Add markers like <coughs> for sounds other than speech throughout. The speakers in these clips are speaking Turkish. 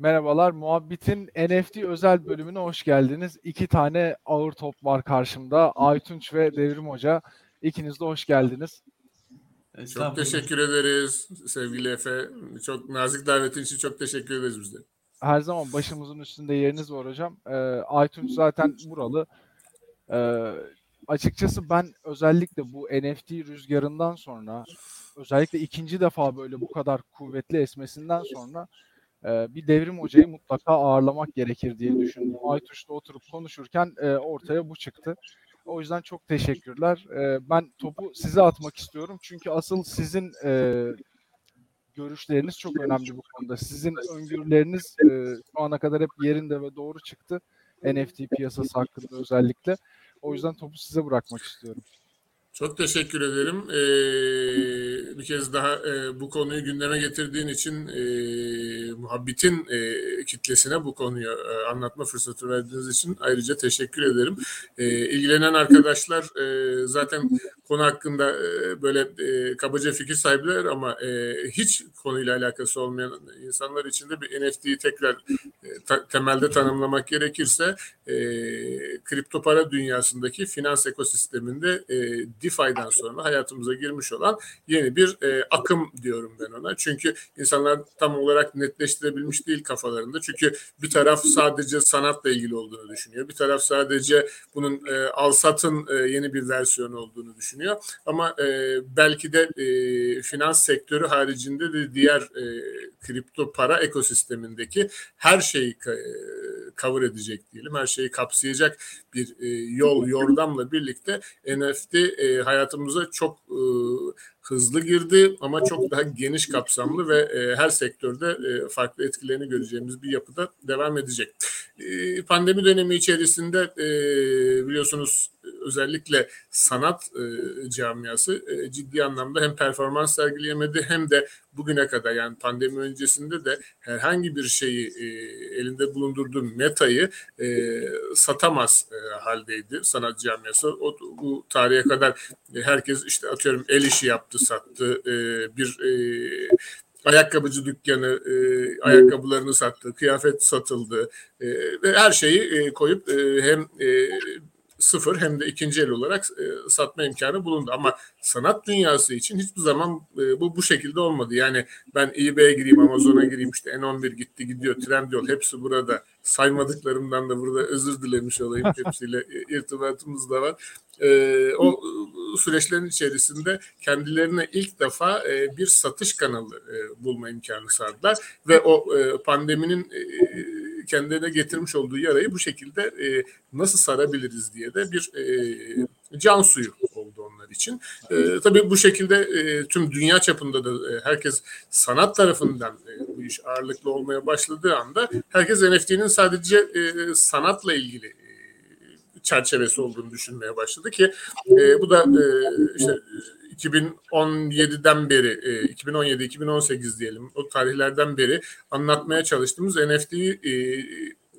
Merhabalar, Muhabbet'in NFT özel bölümüne hoş geldiniz. İki tane ağır top var karşımda. Aytunç ve Devrim Hoca. İkiniz de hoş geldiniz. Çok teşekkür ederiz sevgili Efe. Çok nazik davetin için çok teşekkür ederiz biz de. Her zaman başımızın üstünde yeriniz var hocam. Ee, Aytunç zaten buralı. Ee, açıkçası ben özellikle bu NFT rüzgarından sonra özellikle ikinci defa böyle bu kadar kuvvetli esmesinden sonra bir devrim hocayı mutlaka ağırlamak gerekir diye düşündüm. Aytuş'la oturup konuşurken ortaya bu çıktı. O yüzden çok teşekkürler. Ben topu size atmak istiyorum. Çünkü asıl sizin görüşleriniz çok önemli bu konuda. Sizin öngörüleriniz şu ana kadar hep yerinde ve doğru çıktı. NFT piyasası hakkında özellikle. O yüzden topu size bırakmak istiyorum. Çok teşekkür ederim. Ee, bir kez daha e, bu konuyu gündeme getirdiğin için e, muhabbetin e, kitlesine bu konuyu e, anlatma fırsatı verdiğiniz için ayrıca teşekkür ederim. E, ilgilenen arkadaşlar e, zaten konu hakkında e, böyle e, kabaca fikir sahipler ama e, hiç konuyla alakası olmayan insanlar için de bir NFT'yi tekrar e, ta, temelde tanımlamak gerekirse e, kripto para dünyasındaki finans ekosisteminde e, DeFi'den sonra hayatımıza girmiş olan yeni bir e, akım diyorum ben ona. Çünkü insanlar tam olarak netleştirebilmiş değil kafalarında. Çünkü bir taraf sadece sanatla ilgili olduğunu düşünüyor. Bir taraf sadece bunun e, alsatın e, yeni bir versiyonu olduğunu düşünüyor. Ama e, belki de e, finans sektörü haricinde de diğer e, kripto para ekosistemindeki her şeyi e, cover edecek diyelim. Her şeyi kapsayacak bir e, yol, yordamla birlikte NFT e, hayatımıza çok e, hızlı girdi ama çok daha geniş kapsamlı ve e, her sektörde e, farklı etkilerini göreceğimiz bir yapıda devam edecek. E, pandemi dönemi içerisinde e, biliyorsunuz özellikle sanat e, camiası e, ciddi anlamda hem performans sergileyemedi hem de bugüne kadar yani pandemi öncesinde de herhangi bir şeyi e, elinde bulundurduğu metayı e, satamaz e, haldeydi sanat camiası. O, bu tarihe kadar herkes işte atıyorum el işi yaptı sattı e, bir e, ayakkabıcı dükkanı, e, ayakkabılarını sattı, kıyafet satıldı e, ve her şeyi e, koyup e, hem e, sıfır hem de ikinci el olarak e, satma imkanı bulundu. Ama sanat dünyası için hiçbir zaman e, bu bu şekilde olmadı. Yani ben eBay'e gireyim, Amazon'a gireyim, işte N11 gitti gidiyor, Trendyol hepsi burada. Saymadıklarımdan da burada özür dilemiş olayım. <laughs> Hepsiyle irtibatımız da var. E, o süreçlerin içerisinde kendilerine ilk defa e, bir satış kanalı e, bulma imkanı sağladılar. Ve o e, pandeminin e, kendilerine getirmiş olduğu yarayı bu şekilde e, nasıl sarabiliriz diye de bir e, can suyu oldu onlar için. E, tabii bu şekilde e, tüm dünya çapında da e, herkes sanat tarafından e, bu iş ağırlıklı olmaya başladığı anda herkes NFT'nin sadece e, sanatla ilgili e, çerçevesi olduğunu düşünmeye başladı ki e, bu da e, işte 2017'den beri, 2017-2018 diyelim o tarihlerden beri anlatmaya çalıştığımız NFT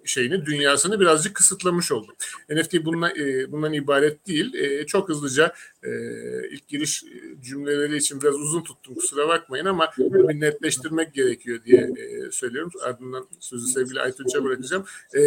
şeyini dünyasını birazcık kısıtlamış oldu. NFT bundan, e, bundan ibaret değil. E, çok hızlıca e, ilk giriş cümleleri için biraz uzun tuttum kusura bakmayın ama bir netleştirmek gerekiyor diye e, söylüyorum. Ardından sözü sevgili Aytunç'a bırakacağım. E,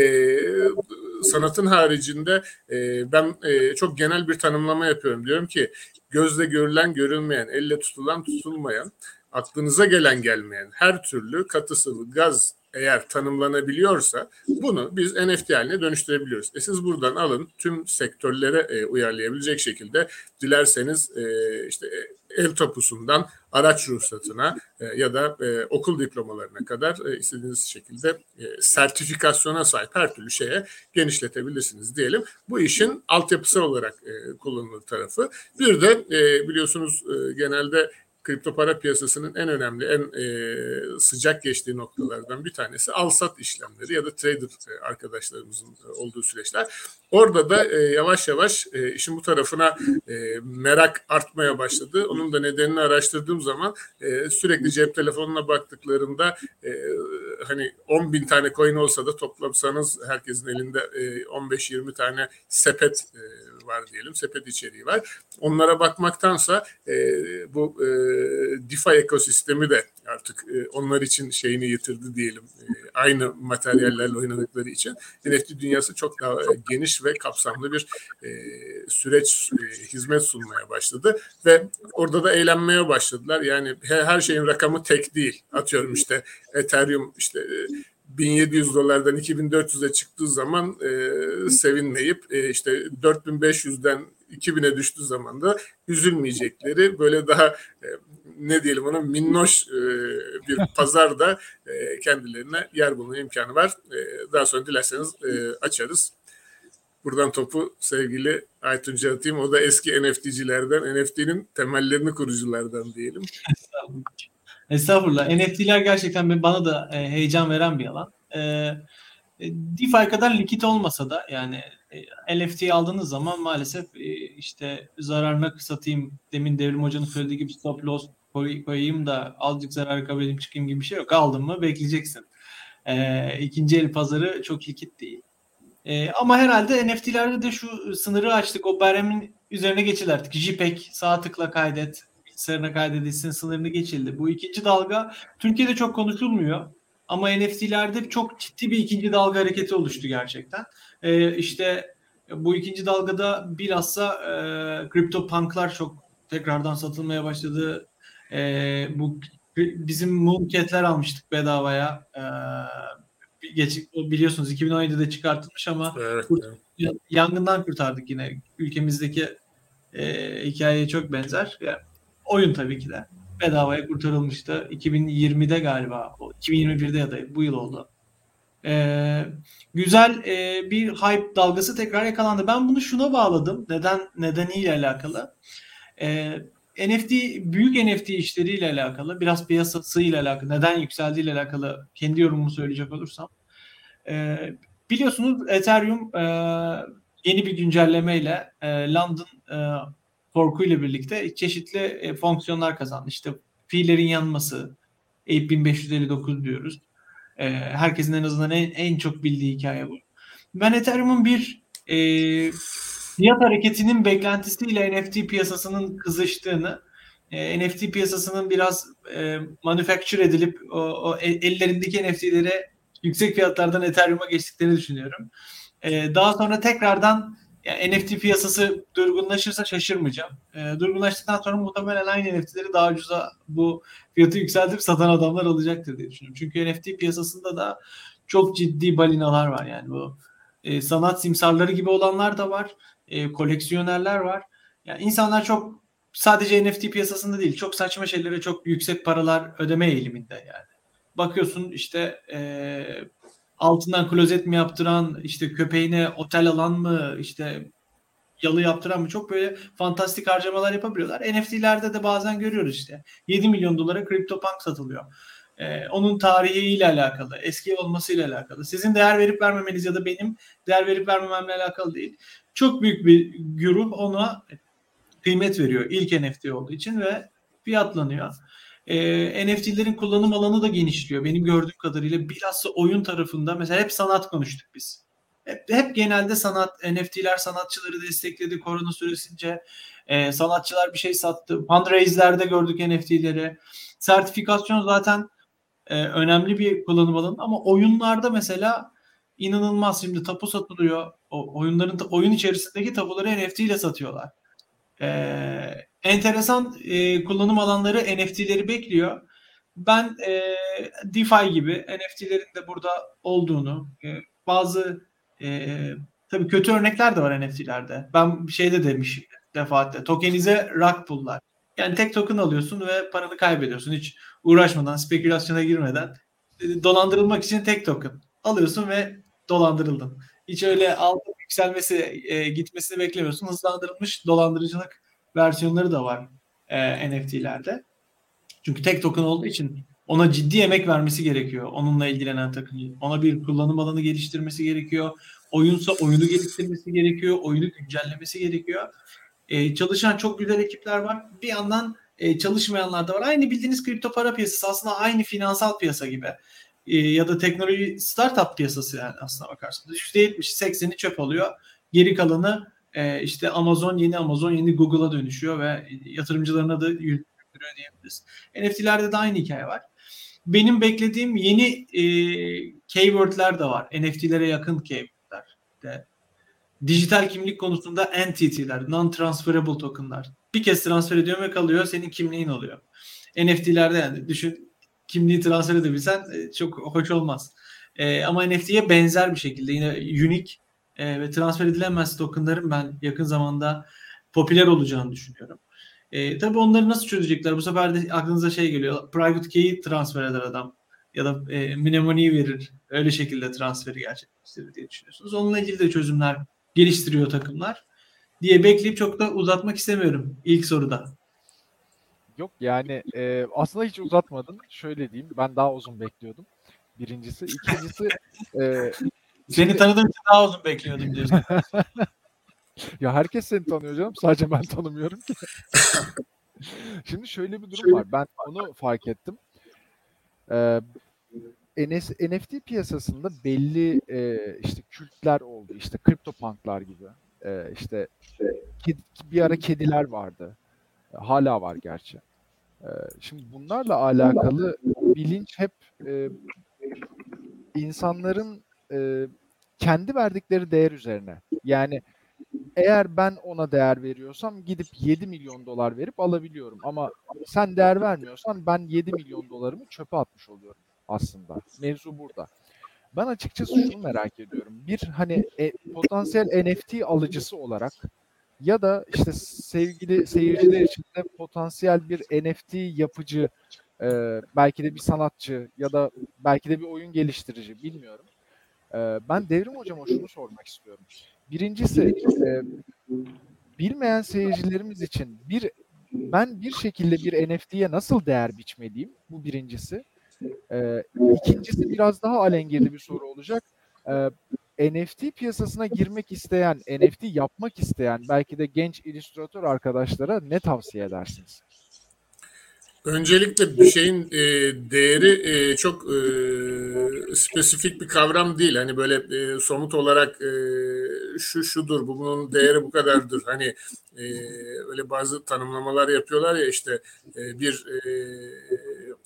sanatın haricinde e, ben e, çok genel bir tanımlama yapıyorum. Diyorum ki gözle görülen görülmeyen, elle tutulan tutulmayan, aklınıza gelen gelmeyen her türlü katı sıvı, gaz, eğer tanımlanabiliyorsa bunu biz NFT haline dönüştürebiliyoruz. E siz buradan alın tüm sektörlere e, uyarlayabilecek şekilde dilerseniz e, işte e, ev tapusundan araç ruhsatına e, ya da e, okul diplomalarına kadar e, istediğiniz şekilde e, sertifikasyona sahip her türlü şeye genişletebilirsiniz diyelim. Bu işin altyapısal olarak e, kullanılır tarafı. Bir de e, biliyorsunuz e, genelde kripto para piyasasının en önemli, en e, sıcak geçtiği noktalardan bir tanesi al-sat işlemleri ya da trader e, arkadaşlarımızın e, olduğu süreçler. Orada da e, yavaş yavaş e, işin bu tarafına e, merak artmaya başladı. Onun da nedenini araştırdığım zaman e, sürekli cep telefonuna baktıklarında e, hani 10 bin tane coin olsa da toplasanız herkesin elinde e, 15-20 tane sepet e, var diyelim, sepet içeriği var. Onlara bakmaktansa e, bu e, DeFi ekosistemi de artık e, onlar için şeyini yitirdi diyelim, e, aynı materyallerle oynadıkları için NFT dünyası çok daha geniş ve kapsamlı bir e, süreç, e, hizmet sunmaya başladı ve orada da eğlenmeye başladılar. Yani her, her şeyin rakamı tek değil. Atıyorum işte Ethereum işte 1700 dolardan 2400'e çıktığı zaman e, sevinmeyip e, işte 4500'den 2000'e düştüğü zaman da üzülmeyecekleri böyle daha e, ne diyelim ona minnoş e, bir <laughs> pazarda e, kendilerine yer bulma imkanı var. E, daha sonra dilerseniz e, açarız. Buradan topu sevgili Aytunca atayım. O da eski NFT'cilerden, NFT'nin temellerini kuruculardan diyelim. <laughs> Estağfurullah. NFT'ler gerçekten bana da e, heyecan veren bir alan. E, e DeFi kadar likit olmasa da yani NFT aldığınız zaman maalesef işte zararına satayım demin Devrim Hoca'nın söylediği gibi stop loss koyayım da azıcık zarar kabul edeyim çıkayım gibi bir şey yok. Aldın mı bekleyeceksin. E, ikinci el pazarı çok likit değil. E, ama herhalde NFT'lerde de şu sınırı açtık. O baremin üzerine geçildi artık. JPEG sağ tıkla kaydet bilgisayarına kaydedilsin sınırını geçildi. Bu ikinci dalga Türkiye'de çok konuşulmuyor. Ama NFT'lerde çok ciddi bir ikinci dalga hareketi oluştu gerçekten. Ee, işte bu ikinci dalgada bilhassa e, kripto punklar çok tekrardan satılmaya başladı. E, bu bizim Mooncat'ler almıştık bedavaya. E, geç, biliyorsunuz 2017'de çıkartılmış ama evet, kurt, evet. yangından kurtardık yine. Ülkemizdeki e, hikayeye çok benzer. Yani oyun tabii ki de. Bedavaya kurtarılmıştı. 2020'de galiba. 2021'de ya da bu yıl oldu. Ee, güzel e, bir hype dalgası tekrar yakalandı. Ben bunu şuna bağladım. Neden nedeniyle alakalı. Ee, NFT büyük NFT işleriyle alakalı, biraz piyasasıyla alakalı, neden yükseldiğiyle alakalı kendi yorumumu söyleyecek olursam. E, biliyorsunuz Ethereum e, yeni bir güncellemeyle e, London e, korkuyla birlikte çeşitli e, fonksiyonlar kazandı. İşte fiillerin yanması, 8559 diyoruz. E, herkesin en azından en, en çok bildiği hikaye bu. Ben Ethereum'un bir e, fiyat hareketinin beklentisiyle NFT piyasasının kızıştığını, e, NFT piyasasının biraz e, manufacture edilip o, o ellerindeki NFT'lere yüksek fiyatlardan Ethereum'a geçtiklerini düşünüyorum. E, daha sonra tekrardan yani NFT piyasası durgunlaşırsa şaşırmayacağım. E, durgunlaştıktan sonra muhtemelen aynı NFT'leri daha ucuza bu fiyatı yükseltip satan adamlar alacaktır diye düşünüyorum. Çünkü NFT piyasasında da çok ciddi balinalar var yani bu e, sanat simsarları gibi olanlar da var. E, koleksiyonerler var. Yani insanlar çok sadece NFT piyasasında değil çok saçma şeylere çok yüksek paralar ödeme eğiliminde yani. Bakıyorsun işte e, altından klozet mi yaptıran, işte köpeğine otel alan mı, işte yalı yaptıran mı çok böyle fantastik harcamalar yapabiliyorlar. NFT'lerde de bazen görüyoruz işte. 7 milyon dolara CryptoPunk satılıyor. Ee, onun tarihiyle alakalı, eski olmasıyla alakalı. Sizin değer verip vermemeniz ya da benim değer verip vermememle alakalı değil. Çok büyük bir grup ona kıymet veriyor ilk NFT olduğu için ve fiyatlanıyor e, NFT'lerin kullanım alanı da genişliyor. Benim gördüğüm kadarıyla bilhassa oyun tarafında mesela hep sanat konuştuk biz. Hep, hep genelde sanat, NFT'ler sanatçıları destekledi korona süresince. E, sanatçılar bir şey sattı. Fundraise'lerde gördük NFT'leri. Sertifikasyon zaten e, önemli bir kullanım alanı ama oyunlarda mesela inanılmaz şimdi tapu satılıyor. Oyunların oyun içerisindeki tapuları NFT ile satıyorlar. Ee, enteresan e, kullanım alanları NFT'leri bekliyor. Ben e, DeFi gibi NFT'lerin de burada olduğunu, e, bazı e, tabii kötü örnekler de var NFT'lerde. Ben bir şeyde demiş defaatle. Tokenize rug pool'lar. Yani tek token alıyorsun ve paranı kaybediyorsun. Hiç uğraşmadan, spekülasyona girmeden. E, dolandırılmak için tek token alıyorsun ve dolandırıldın. Hiç öyle altın yükselmesi, e, gitmesini beklemiyorsun. Hızlandırılmış dolandırıcılık versiyonları da var e, NFT'lerde. Çünkü tek token olduğu için ona ciddi emek vermesi gerekiyor. Onunla ilgilenen takımın. Ona bir kullanım alanı geliştirmesi gerekiyor. Oyunsa oyunu geliştirmesi gerekiyor. Oyunu güncellemesi gerekiyor. E, çalışan çok güzel ekipler var. Bir yandan e, çalışmayanlar da var. Aynı bildiğiniz kripto para piyasası aslında aynı finansal piyasa gibi. E, ya da teknoloji startup piyasası yani aslına bakarsanız. %70'i 80'i çöp oluyor. Geri kalanı e, işte Amazon yeni Amazon yeni Google'a dönüşüyor ve yatırımcılarına da yürütüyor diyebiliriz. NFT'lerde de aynı hikaye var. benim beklediğim yeni e, keywordler de var. NFT'lere yakın keywordler. De, dijital kimlik konusunda NTT'ler, non-transferable tokenlar. Bir kez transfer ediyor ve kalıyor, senin kimliğin oluyor. NFT'lerde yani düşün kimliği transfer edebilsen e, çok hoş olmaz. E, ama NFT'ye benzer bir şekilde yine unique e, ve transfer edilemez tokenların ben yakın zamanda popüler olacağını düşünüyorum. E, tabii onları nasıl çözecekler? Bu sefer de aklınıza şey geliyor. Private key'i transfer eder adam. Ya da e, mnemoniği verir. Öyle şekilde transferi gerçekleştirir diye düşünüyorsunuz. Onunla ilgili de çözümler geliştiriyor takımlar. Diye bekleyip çok da uzatmak istemiyorum ilk soruda. Yok yani e, aslında hiç uzatmadın. Şöyle diyeyim ben daha uzun bekliyordum. Birincisi. ikincisi <laughs> e, Seni tanıdığım için daha uzun bekliyordum diyorsun. <laughs> ya herkes seni tanıyor canım. Sadece ben tanımıyorum ki. <laughs> Şimdi şöyle bir durum var. Ben onu fark ettim. Ee, NS, NFT piyasasında belli e, işte kültler oldu. İşte CryptoPunk'lar gibi. E, işte kedi, bir ara kediler vardı. Hala var gerçi. E, şimdi bunlarla alakalı bilinç hep e, insanların e, kendi verdikleri değer üzerine. Yani eğer ben ona değer veriyorsam gidip 7 milyon dolar verip alabiliyorum. Ama sen değer vermiyorsan ben 7 milyon dolarımı çöpe atmış oluyorum aslında. Mevzu burada. Ben açıkçası şunu merak ediyorum. Bir hani e, potansiyel NFT alıcısı olarak ya da işte sevgili seyirciler için de potansiyel bir NFT yapıcı e, belki de bir sanatçı ya da belki de bir oyun geliştirici bilmiyorum. E, ben Devrim Hocam'a şunu sormak istiyorum. Birincisi e, bilmeyen seyircilerimiz için bir ben bir şekilde bir NFT'ye nasıl değer biçmeliyim? Bu birincisi. E, ikincisi biraz daha alengirli bir soru olacak. E, NFT piyasasına girmek isteyen, NFT yapmak isteyen belki de genç illüstratör arkadaşlara ne tavsiye edersiniz? Öncelikle bir şeyin e, değeri e, çok e, spesifik bir kavram değil. Hani böyle e, somut olarak e, şu şudur, bunun değeri bu kadardır. Hani e, öyle bazı tanımlamalar yapıyorlar ya işte e, bir e,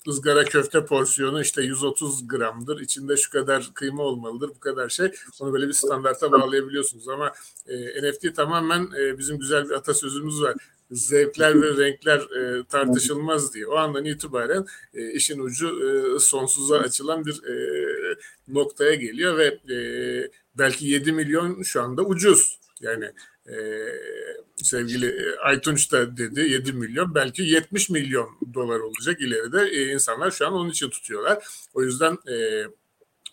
ızgara köfte porsiyonu işte 130 gramdır. İçinde şu kadar kıyma olmalıdır, bu kadar şey. Onu böyle bir standarta bağlayabiliyorsunuz ama e, NFT tamamen e, bizim güzel bir atasözümüz var zevkler ve renkler e, tartışılmaz diye. O andan itibaren e, işin ucu e, sonsuza açılan bir e, noktaya geliyor ve e, belki 7 milyon şu anda ucuz. Yani e, sevgili Aytunç da dedi 7 milyon belki 70 milyon dolar olacak ileride. E, insanlar şu an onun için tutuyorlar. O yüzden e,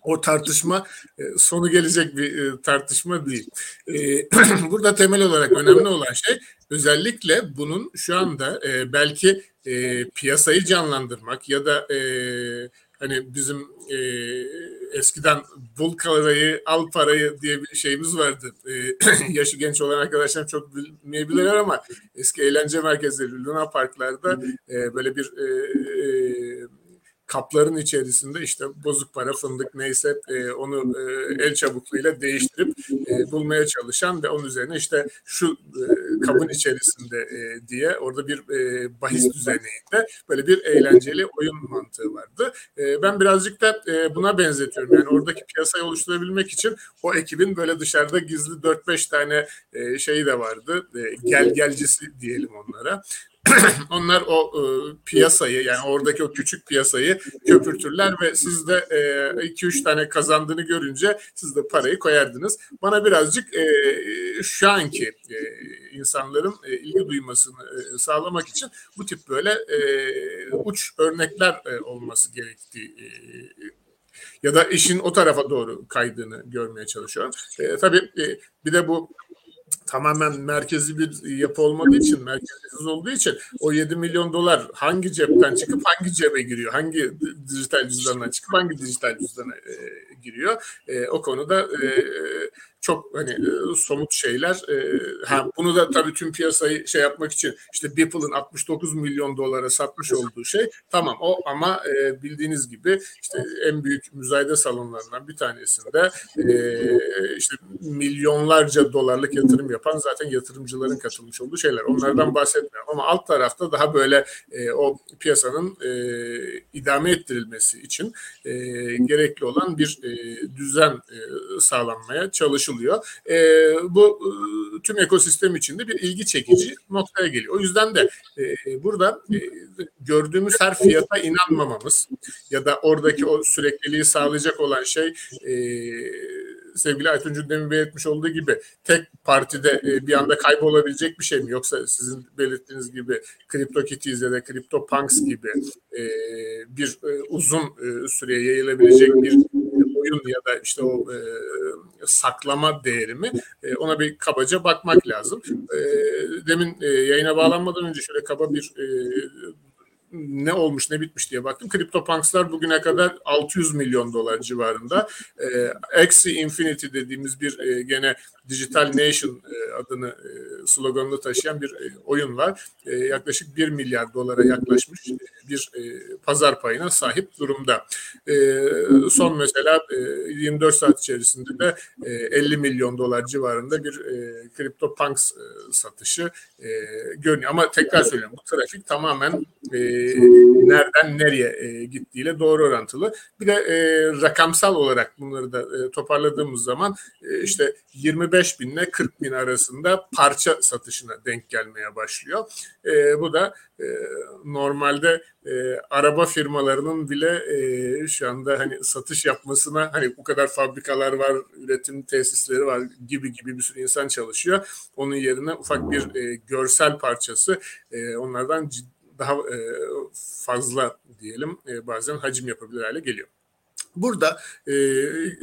o tartışma e, sonu gelecek bir e, tartışma değil. E, <clears throat> burada temel olarak önemli olan şey özellikle bunun şu anda belki piyasayı canlandırmak ya da hani bizim eskiden bul parayı al parayı diye bir şeyimiz vardı. <clears throat> yaşı genç olan arkadaşlar çok bilmeyebilirler ama eski eğlence merkezleri, Luna Parklarda böyle bir kapların içerisinde işte bozuk para, fındık neyse e, onu e, el çabukluğuyla değiştirip e, bulmaya çalışan ve onun üzerine işte şu e, kabın içerisinde e, diye orada bir e, bahis düzeninde böyle bir eğlenceli oyun mantığı vardı. E, ben birazcık da e, buna benzetiyorum. Yani oradaki piyasayı oluşturabilmek için o ekibin böyle dışarıda gizli 4-5 tane e, şeyi de vardı. E, gel gelcisi diyelim onlara. <clears throat> onlar o e, piyasayı yani oradaki o küçük piyasayı köpürtürler ve siz de 2-3 e, tane kazandığını görünce siz de parayı koyardınız. Bana birazcık e, şu anki e, insanların e, ilgi duymasını e, sağlamak için bu tip böyle e, uç örnekler e, olması gerektiği e, ya da işin o tarafa doğru kaydığını görmeye çalışıyorum. E, tabii e, bir de bu tamamen merkezi bir yapı olmadığı için, merkezsiz olduğu için o 7 milyon dolar hangi cepten çıkıp hangi cebe giriyor, hangi dijital cüzdandan çıkıp hangi dijital cüzdana e, giriyor, e, o konuda e, çok hani e, somut şeyler. E, ha, bunu da tabii tüm piyasayı şey yapmak için işte Beeple'ın 69 milyon dolara satmış olduğu şey tamam o ama e, bildiğiniz gibi işte en büyük müzayede salonlarından bir tanesinde e, işte milyonlarca dolarlık yatırım yapan zaten yatırımcıların katılmış olduğu şeyler. Onlardan bahsetmiyorum ama alt tarafta daha böyle e, o piyasanın e, idame ettirilmesi için e, gerekli olan bir e, düzen e, sağlanmaya çalışılıyor. E, bu e, tüm ekosistem içinde bir ilgi çekici noktaya geliyor. O yüzden de e, burada e, gördüğümüz her fiyata inanmamamız ya da oradaki o sürekliliği sağlayacak olan şey e, sevgili Aytuncu'nun demin belirtmiş olduğu gibi tek partide e, bir anda kaybolabilecek bir şey mi? Yoksa sizin belirttiğiniz gibi CryptoKitties ya da CryptoPunks gibi e, bir e, uzun süreye yayılabilecek bir oyun ya da işte o e, saklama değeri mi? E, ona bir kabaca bakmak lazım. E, demin e, yayına bağlanmadan önce şöyle kaba bir e, ne olmuş ne bitmiş diye baktım. CryptoPunks'lar bugüne kadar 600 milyon dolar civarında. E, Axie Infinity dediğimiz bir e, gene Digital Nation e, adını e, sloganını taşıyan bir e, oyun var. Yaklaşık 1 milyar dolara yaklaşmış bir pazar payına sahip durumda. Son mesela e, 24 saat içerisinde de e, 50 milyon dolar civarında bir CryptoPunks e, satışı görünüyor. Ama tekrar söylüyorum bu trafik tamamen nereden nereye gittiğiyle doğru orantılı. Bir de rakamsal olarak bunları da toparladığımız zaman işte 25 bin ile 40 bin arasında parça satışına denk gelmeye başlıyor. E, bu da e, normalde e, araba firmalarının bile e, şu anda hani satış yapmasına hani bu kadar fabrikalar var, üretim tesisleri var gibi gibi bir sürü insan çalışıyor. Onun yerine ufak bir e, görsel parçası e, onlardan daha e, fazla diyelim e, bazen hacim yapabilir hale geliyor. Burada e,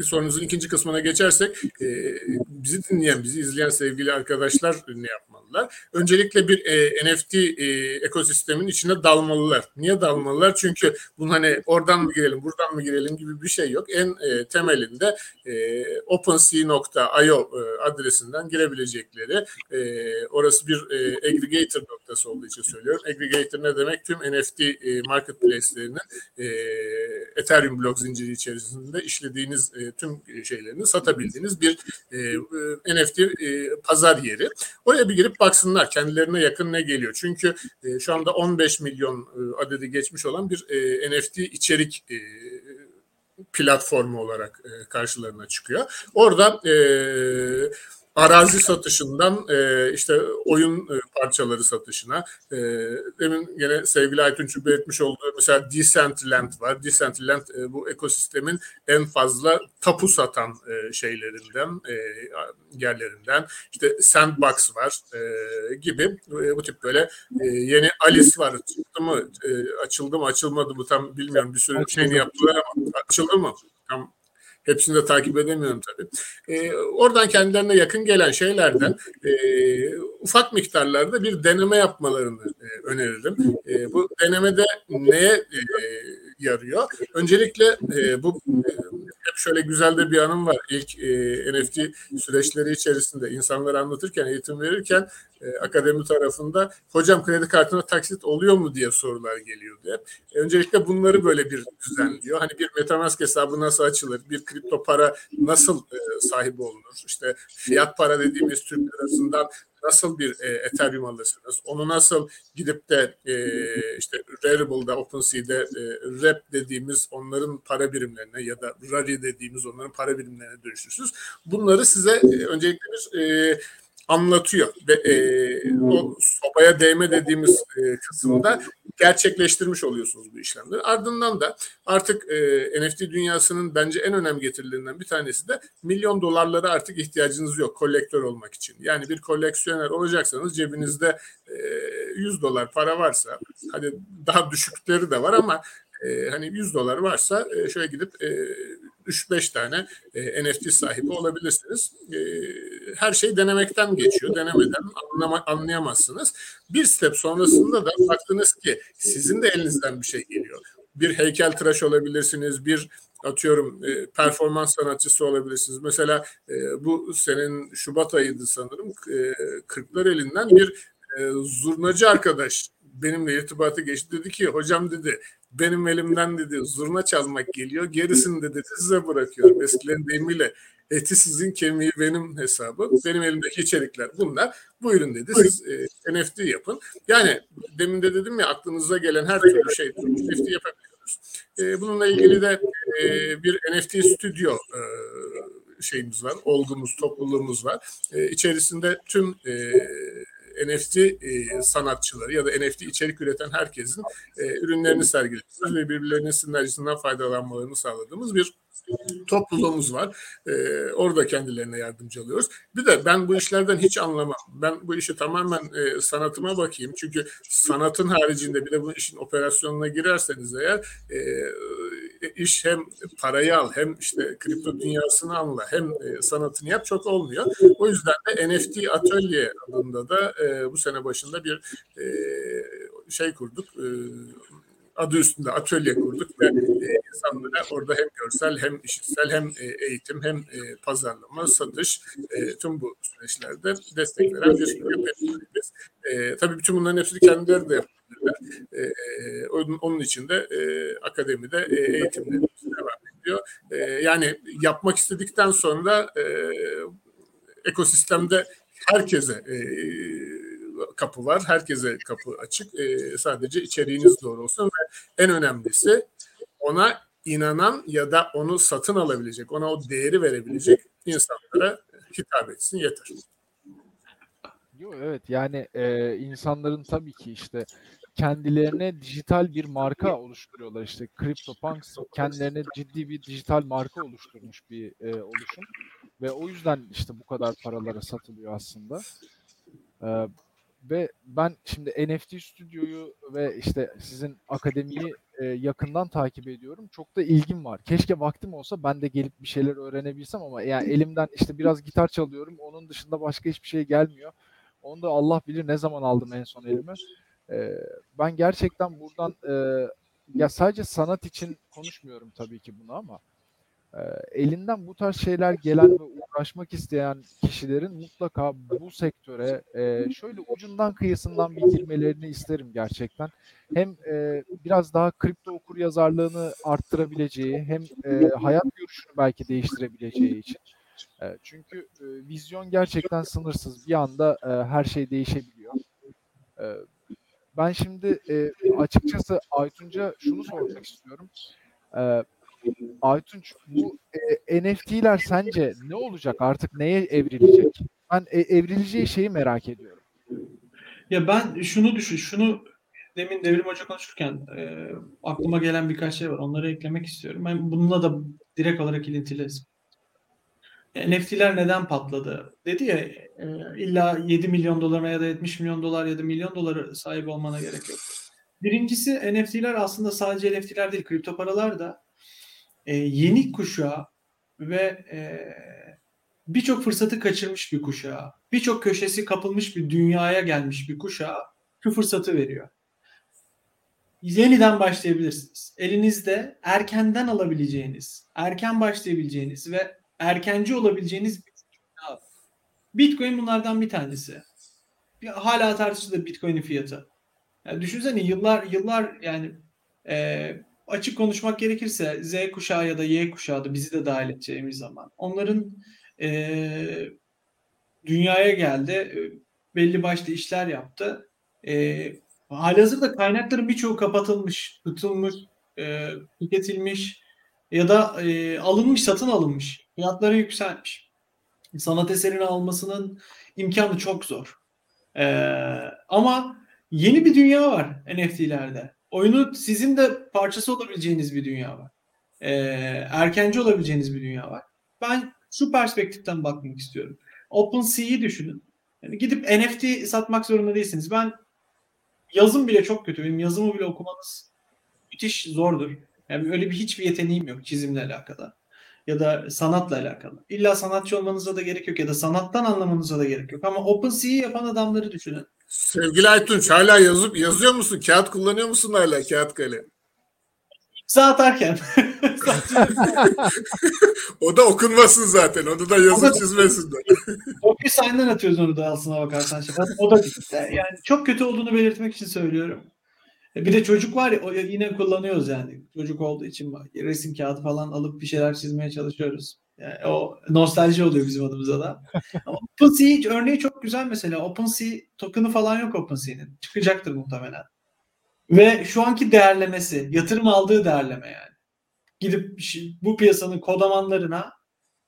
sorunuzun ikinci kısmına geçersek e, bizi dinleyen, bizi izleyen sevgili arkadaşlar ne yapmalılar? Öncelikle bir e, NFT e, ekosistemin içine dalmalılar. Niye dalmalılar? Çünkü bunun hani oradan mı girelim, buradan mı girelim gibi bir şey yok. En e, temelinde e, OpenSea.io e, adresinden girebilecekleri e, orası bir e, aggregator noktası olduğu için söylüyorum. Aggregator ne demek? Tüm NFT e, marketplace'lerinin e, Ethereum blok zinciri içerisinde işlediğiniz e, tüm şeylerini satabildiğiniz bir e, e, NFT e, pazar yeri. Oraya bir girip baksınlar kendilerine yakın ne geliyor. Çünkü e, şu anda 15 milyon e, adedi geçmiş olan bir e, NFT içerik e, platformu olarak e, karşılarına çıkıyor. Orada e, arazi satışından e, işte oyun e, parçaları satışına. E, demin yine sevgili Aytunç'un belirtmiş olduğu mesela Decentraland var. Decentraland e, bu ekosistemin en fazla tapu satan e, şeylerinden e, yerlerinden. İşte Sandbox var e, gibi. E, bu tip böyle e, yeni Alice var. Çıktı mı? E, açıldı mı açılmadı mı tam bilmiyorum. Bir sürü şeyini yaptılar ama açıldı mı? Tam Hepsini de takip edemiyorum tabii. E, oradan kendilerine yakın gelen şeylerden e, ufak miktarlarda bir deneme yapmalarını e, öneririm. E, bu denemede neye e, yarıyor? Öncelikle e, bu e, hep şöyle güzel de bir anım var. İlk e, NFT süreçleri içerisinde insanlara anlatırken, eğitim verirken e, akademi tarafında hocam kredi kartına taksit oluyor mu diye sorular geliyor diye. E, öncelikle bunları böyle bir düzenliyor. Hani bir Metamask hesabı nasıl açılır? Bir kripto para nasıl e, sahibi olunur? İşte fiyat para dediğimiz Türk lirasından nasıl bir e, Ethereum alırsınız? Onu nasıl gidip de e, işte Rarible'da, OpenSea'de e, REP dediğimiz onların para birimlerine ya da Rari dediğimiz onların para birimlerine dönüştürürsünüz. Bunları size e, öncelikle bir e, anlatıyor ve e, o sobaya değme dediğimiz e, kısımda gerçekleştirmiş oluyorsunuz bu işlemleri. Ardından da artık e, NFT dünyasının bence en önemli getirilerinden bir tanesi de milyon dolarlara artık ihtiyacınız yok kolektör olmak için. Yani bir koleksiyoner olacaksanız cebinizde e, 100 dolar para varsa hadi daha düşükleri de var ama e, hani 100 dolar varsa e, şöyle gidip e, 3-5 tane e, NFT sahibi olabilirsiniz. E, her şey denemekten geçiyor. Denemeden anlama, anlayamazsınız. Bir step sonrasında da baktınız ki sizin de elinizden bir şey geliyor. Bir heykel tıraş olabilirsiniz, bir atıyorum e, performans sanatçısı olabilirsiniz. Mesela e, bu senin Şubat ayıydı sanırım. E, Kırklar elinden bir e, zurnacı arkadaş benimle irtibatı geçti. Dedi ki hocam dedi benim elimden dedi zurna çalmak geliyor. Gerisini de dedi size bırakıyorum. Eskilerin deyimiyle eti sizin kemiği benim hesabı. Benim elimdeki içerikler bunlar. Buyurun dedi siz e, NFT yapın. Yani demin de dedim ya aklınıza gelen her türlü şey NFT yapabiliyoruz. E, bununla ilgili de e, bir NFT stüdyo e, şeyimiz var, olgumuz, topluluğumuz var. E, içerisinde tüm e, NFT e, sanatçıları ya da NFT içerik üreten herkesin e, ürünlerini sergilediğimiz ve birbirlerinin sinerjisinden faydalanmalarını sağladığımız bir topluluğumuz var. E, orada kendilerine yardımcı alıyoruz. Bir de ben bu işlerden hiç anlamam. Ben bu işi tamamen e, sanatıma bakayım. Çünkü sanatın haricinde bir de bu işin operasyonuna girerseniz eğer e, iş hem parayı al hem işte kripto dünyasını anla hem e, sanatını yap çok olmuyor. O yüzden de NFT Atölye adında da e, bu sene başında bir e, şey kurduk. E, adı üstünde atölye kurduk ve e, insanlara orada hem görsel hem işitsel hem e, eğitim hem e, pazarlama, satış e, tüm bu süreçlerde destek veren bir. E, tabii bütün bunların hepsini kendileri de yapabilirler. E, onun, için de e, akademide e, eğitimlerimiz devam ediyor. E, yani yapmak istedikten sonra e, ekosistemde herkese e, kapı var. Herkese kapı açık. E, sadece içeriğiniz doğru olsun ve en önemlisi ona inanan ya da onu satın alabilecek, ona o değeri verebilecek insanlara hitap etsin yeter. Yo, evet yani e, insanların tabii ki işte kendilerine dijital bir marka oluşturuyorlar işte CryptoPunks kendilerine ciddi bir dijital marka oluşturmuş bir e, oluşum ve o yüzden işte bu kadar paralara satılıyor aslında. E, ve ben şimdi NFT stüdyoyu ve işte sizin akademiyi e, yakından takip ediyorum. Çok da ilgim var. Keşke vaktim olsa ben de gelip bir şeyler öğrenebilsem ama yani elimden işte biraz gitar çalıyorum. Onun dışında başka hiçbir şey gelmiyor. Onu da Allah bilir ne zaman aldım en son elime. E, ben gerçekten buradan e, ya sadece sanat için konuşmuyorum tabii ki bunu ama elinden bu tarz şeyler gelen ve uğraşmak isteyen kişilerin mutlaka bu sektöre şöyle ucundan kıyısından bir girmelerini isterim gerçekten. Hem biraz daha kripto okur yazarlığını arttırabileceği hem hayat görüşünü belki değiştirebileceği için. Çünkü vizyon gerçekten sınırsız. Bir anda her şey değişebiliyor. ben şimdi açıkçası Aytunca şunu sormak istiyorum. Aytunç bu e, NFT'ler sence ne olacak artık neye evrilecek? Ben e, evrileceği şeyi merak ediyorum. Ya ben şunu düşün, şunu demin Devrim Hoca konuşurken e, aklıma gelen birkaç şey var. Onları eklemek istiyorum. Ben bununla da direkt olarak ilintili. NFT'ler neden patladı? Dedi ya e, illa 7 milyon dolarına ya da 70 milyon dolar ya da milyon doları sahip olmana gerek yok. Birincisi NFT'ler aslında sadece NFT'ler değil, kripto paralar da e, yeni kuşağı ve e, birçok fırsatı kaçırmış bir kuşağı, birçok köşesi kapılmış bir dünyaya gelmiş bir kuşağı şu fırsatı veriyor. Yeniden başlayabilirsiniz. Elinizde erkenden alabileceğiniz, erken başlayabileceğiniz ve erkenci olabileceğiniz bir Bitcoin bunlardan bir tanesi. Hala tartışılır Bitcoin'in fiyatı. Yani düşünsene yıllar yıllar yani e, açık konuşmak gerekirse Z kuşağı ya da Y kuşağı da bizi de dahil edeceğimiz zaman onların e, dünyaya geldi. E, belli başlı işler yaptı. E, halihazırda kaynakların birçoğu kapatılmış, tutulmuş, e, tüketilmiş ya da e, alınmış, satın alınmış. Fiyatları yükselmiş. Sanat eserini almasının imkanı çok zor. E, ama yeni bir dünya var NFT'lerde oyunu sizin de parçası olabileceğiniz bir dünya var. Ee, erkenci olabileceğiniz bir dünya var. Ben şu perspektiften bakmak istiyorum. OpenSea'yi düşünün. Yani gidip NFT satmak zorunda değilsiniz. Ben yazım bile çok kötü. Benim yazımı bile okumanız müthiş zordur. Yani öyle bir hiçbir yeteneğim yok çizimle alakalı. Ya da sanatla alakalı. İlla sanatçı olmanıza da gerek yok ya da sanattan anlamanıza da gerek yok. Ama OpenSea'yi yapan adamları düşünün. Sevgili Aytunç hala yazıp yazıyor musun? Kağıt kullanıyor musun hala kağıt kalem? imza atarken. <laughs> o da okunmasın zaten. Onu da yazı çizmesinler. DocuSign'dan <laughs> atıyoruz onu da aslına bakarsan. O da. Yani çok kötü olduğunu belirtmek için söylüyorum. E, Bir de çocuk var ya o yine kullanıyoruz yani. Çocuk olduğu için resim kağıdı falan alıp bir şeyler çizmeye çalışıyoruz. Yani o nostalji oluyor bizim adımıza da. <laughs> OpenSea örneği çok güzel mesela. OpenSea token'ı falan yok OpenSea'nin. Çıkacaktır muhtemelen. Ve şu anki değerlemesi, yatırım aldığı değerleme yani. Gidip bu piyasanın kodamanlarına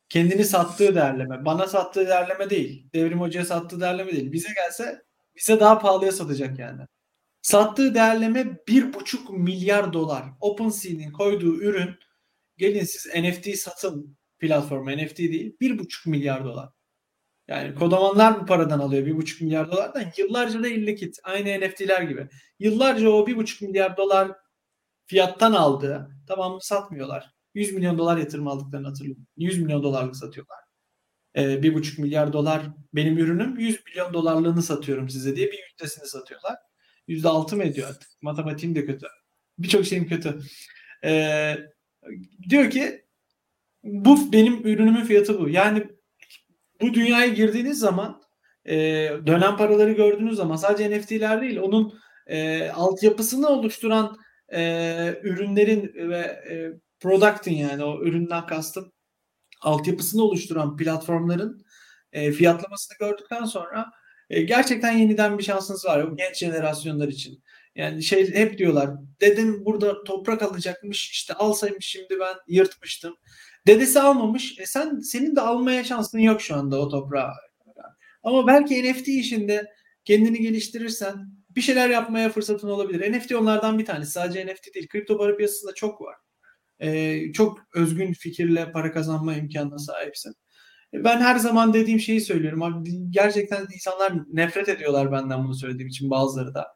kendini sattığı değerleme. Bana sattığı değerleme değil. Devrim Hoca'ya sattığı değerleme değil. Bize gelse bize daha pahalıya satacak yani. Sattığı değerleme bir buçuk milyar dolar. OpenSea'nin koyduğu ürün gelin siz NFT satın platformu NFT değil. Bir buçuk milyar dolar. Yani kodamanlar bu paradan alıyor bir buçuk milyar dolardan. Yıllarca da illikit. Aynı NFT'ler gibi. Yıllarca o bir buçuk milyar dolar fiyattan aldığı tamamını satmıyorlar. 100 milyon dolar yatırım aldıklarını hatırlıyorum. 100 milyon dolarlık satıyorlar. Ee, bir buçuk milyar dolar benim ürünüm 100 milyon dolarlığını satıyorum size diye bir yüzdesini satıyorlar. Yüzde altı mı ediyor artık? Matematiğim de kötü. Birçok şeyim kötü. Ee, diyor ki bu benim ürünümün fiyatı bu. Yani bu dünyaya girdiğiniz zaman e, dönem paraları gördüğünüz zaman sadece NFT'ler değil onun e, altyapısını oluşturan e, ürünlerin ve e, product'ın yani o üründen kastım altyapısını oluşturan platformların e, fiyatlamasını gördükten sonra e, gerçekten yeniden bir şansınız var o genç jenerasyonlar için. Yani şey hep diyorlar dedim burada toprak alacakmış işte alsaymış şimdi ben yırtmıştım. Dedesi almamış. E sen senin de almaya şansın yok şu anda o toprağı. Ama belki NFT işinde kendini geliştirirsen bir şeyler yapmaya fırsatın olabilir. NFT onlardan bir tanesi. Sadece NFT değil. Kripto para piyasasında çok var. Ee, çok özgün fikirle para kazanma imkanına sahipsin. E, ben her zaman dediğim şeyi söylüyorum. Abi, gerçekten insanlar nefret ediyorlar benden bunu söylediğim için bazıları da.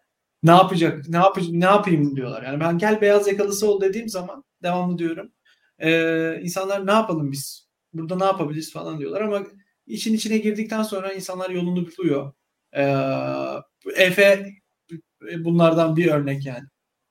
Ne yapacak? Ne yapacak? Ne yapayım diyorlar. Yani ben gel beyaz yakalısı ol dediğim zaman devamlı diyorum. Ee, insanlar ne yapalım biz? Burada ne yapabiliriz falan diyorlar ama işin içine girdikten sonra insanlar yolunu buluyor. Ee, Efe bunlardan bir örnek yani.